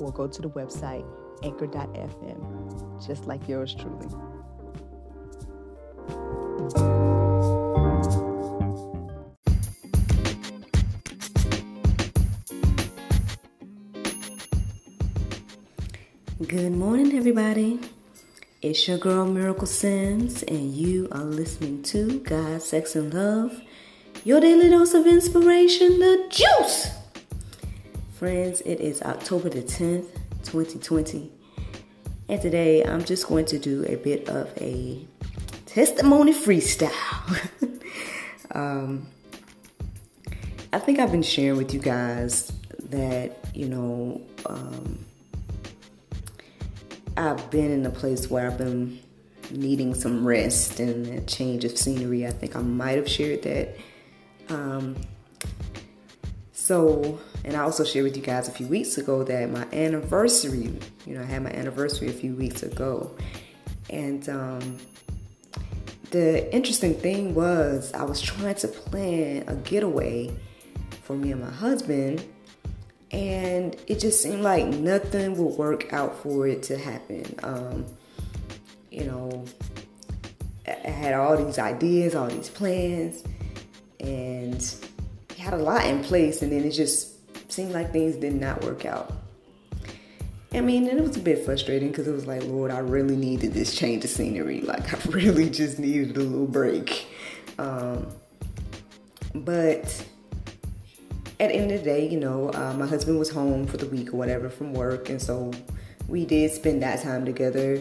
or go to the website anchor.fm, just like yours truly. Good morning, everybody. It's your girl Miracle Sims, and you are listening to God, Sex, and Love, your daily dose of inspiration, the juice. Friends, it is October the 10th, 2020. And today I'm just going to do a bit of a testimony freestyle. um, I think I've been sharing with you guys that, you know, um, I've been in a place where I've been needing some rest and a change of scenery. I think I might have shared that. Um, so, and I also shared with you guys a few weeks ago that my anniversary, you know, I had my anniversary a few weeks ago. And um, the interesting thing was, I was trying to plan a getaway for me and my husband, and it just seemed like nothing would work out for it to happen. Um, you know, I had all these ideas, all these plans, and had a lot in place, and then it just seemed like things did not work out. I mean, and it was a bit frustrating because it was like, Lord, I really needed this change of scenery. Like, I really just needed a little break. Um, but at the end of the day, you know, uh, my husband was home for the week or whatever from work, and so we did spend that time together.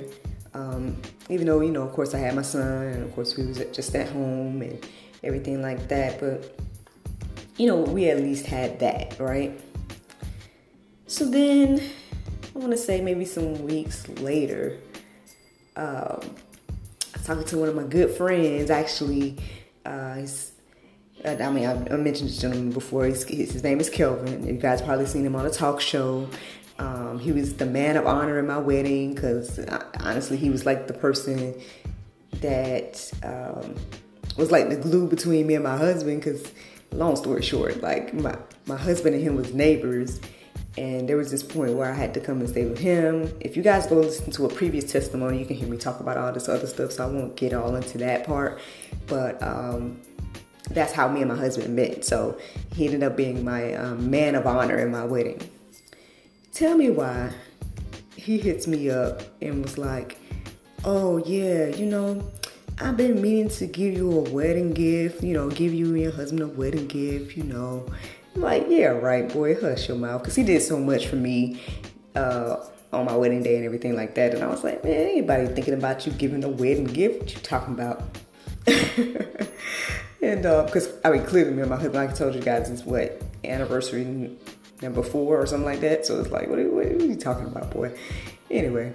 Um, even though, you know, of course, I had my son, and of course, we was just at home and everything like that. But you know, we at least had that, right? So then, I want to say maybe some weeks later, um, talking to one of my good friends. Actually, uh, I mean, I, I, mentioned this gentleman before. His, his, name is Kelvin. You guys probably seen him on a talk show. Um, he was the man of honor in my wedding because uh, honestly, he was like the person that um, was like the glue between me and my husband because long story short, like my, my husband and him was neighbors. And there was this point where I had to come and stay with him. If you guys go listen to a previous testimony, you can hear me talk about all this other stuff, so I won't get all into that part. But um, that's how me and my husband met. So he ended up being my um, man of honor in my wedding. Tell me why he hits me up and was like, Oh, yeah, you know, I've been meaning to give you a wedding gift, you know, give you and your husband a wedding gift, you know. I'm like, yeah, right, boy, hush your mouth. Because he did so much for me uh, on my wedding day and everything like that. And I was like, man, anybody thinking about you giving a wedding gift? What you talking about? and because, uh, I mean, clearly, me and my husband, like I told you guys, is what, anniversary number four or something like that. So it's like, what what are you talking about, boy? Anyway,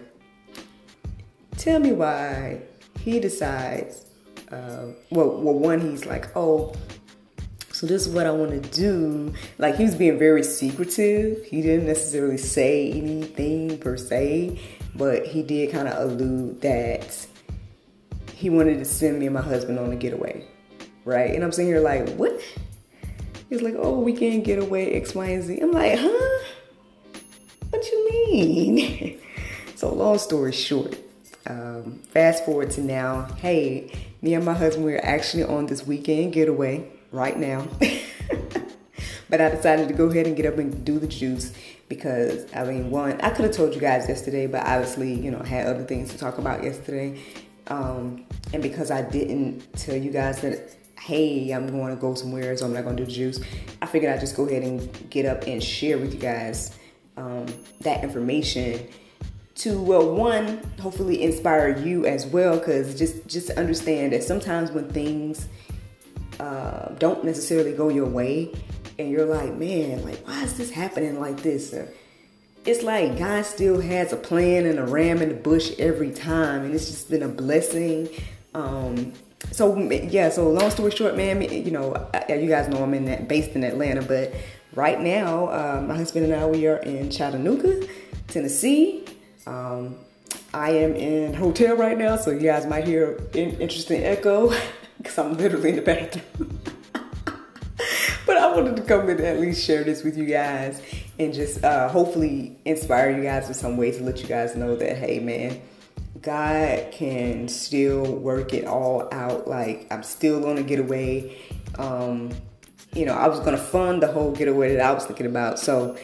tell me why he decides, uh, well, well, one, he's like, oh, so this is what I want to do. Like he was being very secretive. He didn't necessarily say anything per se, but he did kind of allude that he wanted to send me and my husband on a getaway, right? And I'm sitting here like, what? He's like, oh, we can't get away X, Y, and Z. I'm like, huh? What you mean? so long story short, um, fast forward to now, hey, me and my husband, we're actually on this weekend getaway right now. but I decided to go ahead and get up and do the juice because, I mean, one, I could have told you guys yesterday, but obviously, you know, I had other things to talk about yesterday. Um, and because I didn't tell you guys that, hey, I'm going to go somewhere, so I'm not going to do the juice, I figured I'd just go ahead and get up and share with you guys um, that information to well one hopefully inspire you as well because just just understand that sometimes when things uh, don't necessarily go your way and you're like man like why is this happening like this or, it's like God still has a plan and a ram in the bush every time, and it's just been a blessing. Um, so yeah, so long story short, man, you know, you guys know I'm in that based in Atlanta, but right now, uh, my husband and I we are in Chattanooga, Tennessee. Um, I am in hotel right now, so you guys might hear an interesting echo because I'm literally in the bathroom. but I wanted to come in and at least share this with you guys and just uh, hopefully inspire you guys in some way to let you guys know that hey, man God can still work it all out. Like I'm still gonna get away. Um, you know, I was gonna fund the whole getaway that I was thinking about. So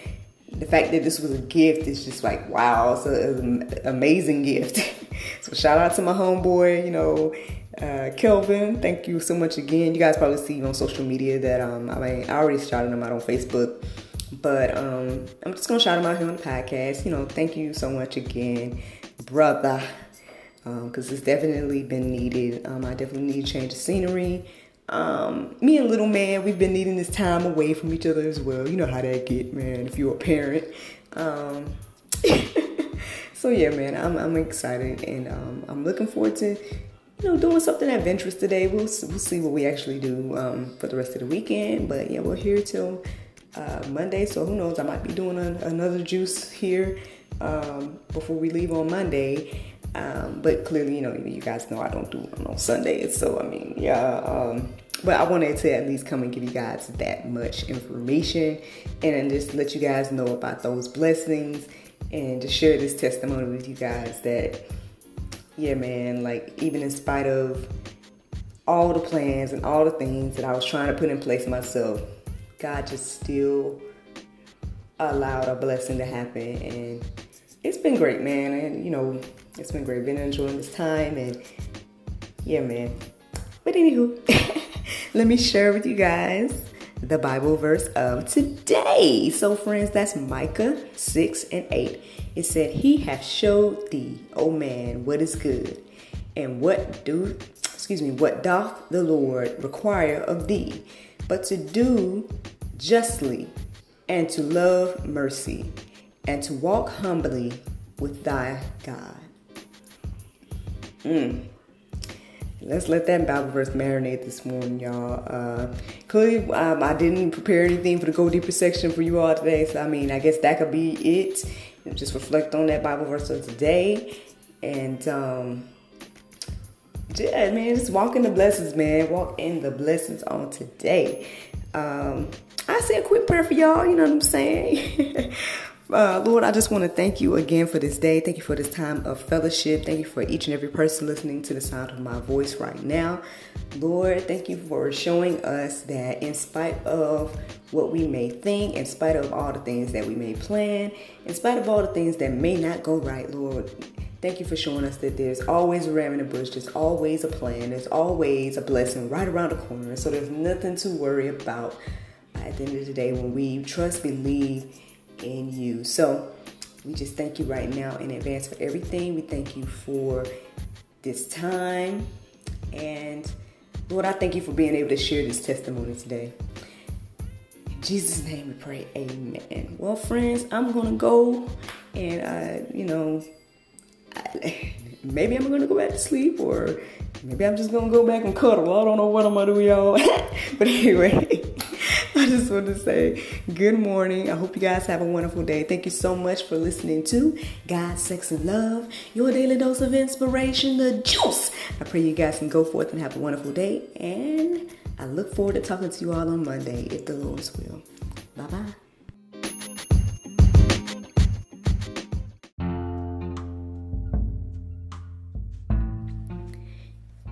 the fact that this was a gift is just like wow, it's, an amazing gift. so shout out to my homeboy, you know, uh, Kelvin. Thank you so much again. You guys probably see on social media that um, I mean, I already shouted him out on Facebook. But um, I'm just gonna shout him out here on the podcast. You know, thank you so much again, brother because um, it's definitely been needed. Um, I definitely need to change the scenery. Um, me and little man, we've been needing this time away from each other as well. You know how that get, man. If you're a parent. Um, so yeah, man, I'm I'm excited and um, I'm looking forward to you know doing something adventurous today. We'll we'll see what we actually do um, for the rest of the weekend. But yeah, we're here till uh, Monday, so who knows? I might be doing a, another juice here um, before we leave on Monday. Um, but clearly, you know, you guys know I don't do it on Sundays. So, I mean, yeah. Um, but I wanted to at least come and give you guys that much information and just let you guys know about those blessings and to share this testimony with you guys that, yeah, man, like even in spite of all the plans and all the things that I was trying to put in place myself, God just still allowed a blessing to happen. And it's been great, man. And, you know, it's been great. Been enjoying this time and yeah, man. But anywho, let me share with you guys the Bible verse of today. So, friends, that's Micah 6 and 8. It said, He hath showed thee, O man, what is good, and what do excuse me, what doth the Lord require of thee, but to do justly and to love mercy and to walk humbly with thy God. Mm. Let's let that Bible verse marinate this morning, y'all. Uh, clearly, um, I didn't prepare anything for the Go Deeper section for you all today. So, I mean, I guess that could be it. Just reflect on that Bible verse of today. And, um, yeah, man, just walk in the blessings, man. Walk in the blessings on today. Um, I say a quick prayer for y'all, you know what I'm saying? Uh, Lord, I just want to thank you again for this day. Thank you for this time of fellowship. Thank you for each and every person listening to the sound of my voice right now. Lord, thank you for showing us that in spite of what we may think, in spite of all the things that we may plan, in spite of all the things that may not go right, Lord, thank you for showing us that there's always a ram in the bush, there's always a plan, there's always a blessing right around the corner. So there's nothing to worry about at the end of the day when we trust, believe, in you. So we just thank you right now in advance for everything. We thank you for this time. And Lord, I thank you for being able to share this testimony today. In Jesus' name we pray, amen. Well, friends, I'm going to go and, uh, you know, I, maybe I'm to go back to sleep or maybe I'm just to go back and cuddle. I don't know what I'm to do, y'all. but anyway. Just want to say good morning. I hope you guys have a wonderful day. Thank you so much for listening to God, Sex, and Love, your daily dose of inspiration, the juice. I pray you guys can go forth and have a wonderful day. And I look forward to talking to you all on Monday, if the Lord's will. Bye bye.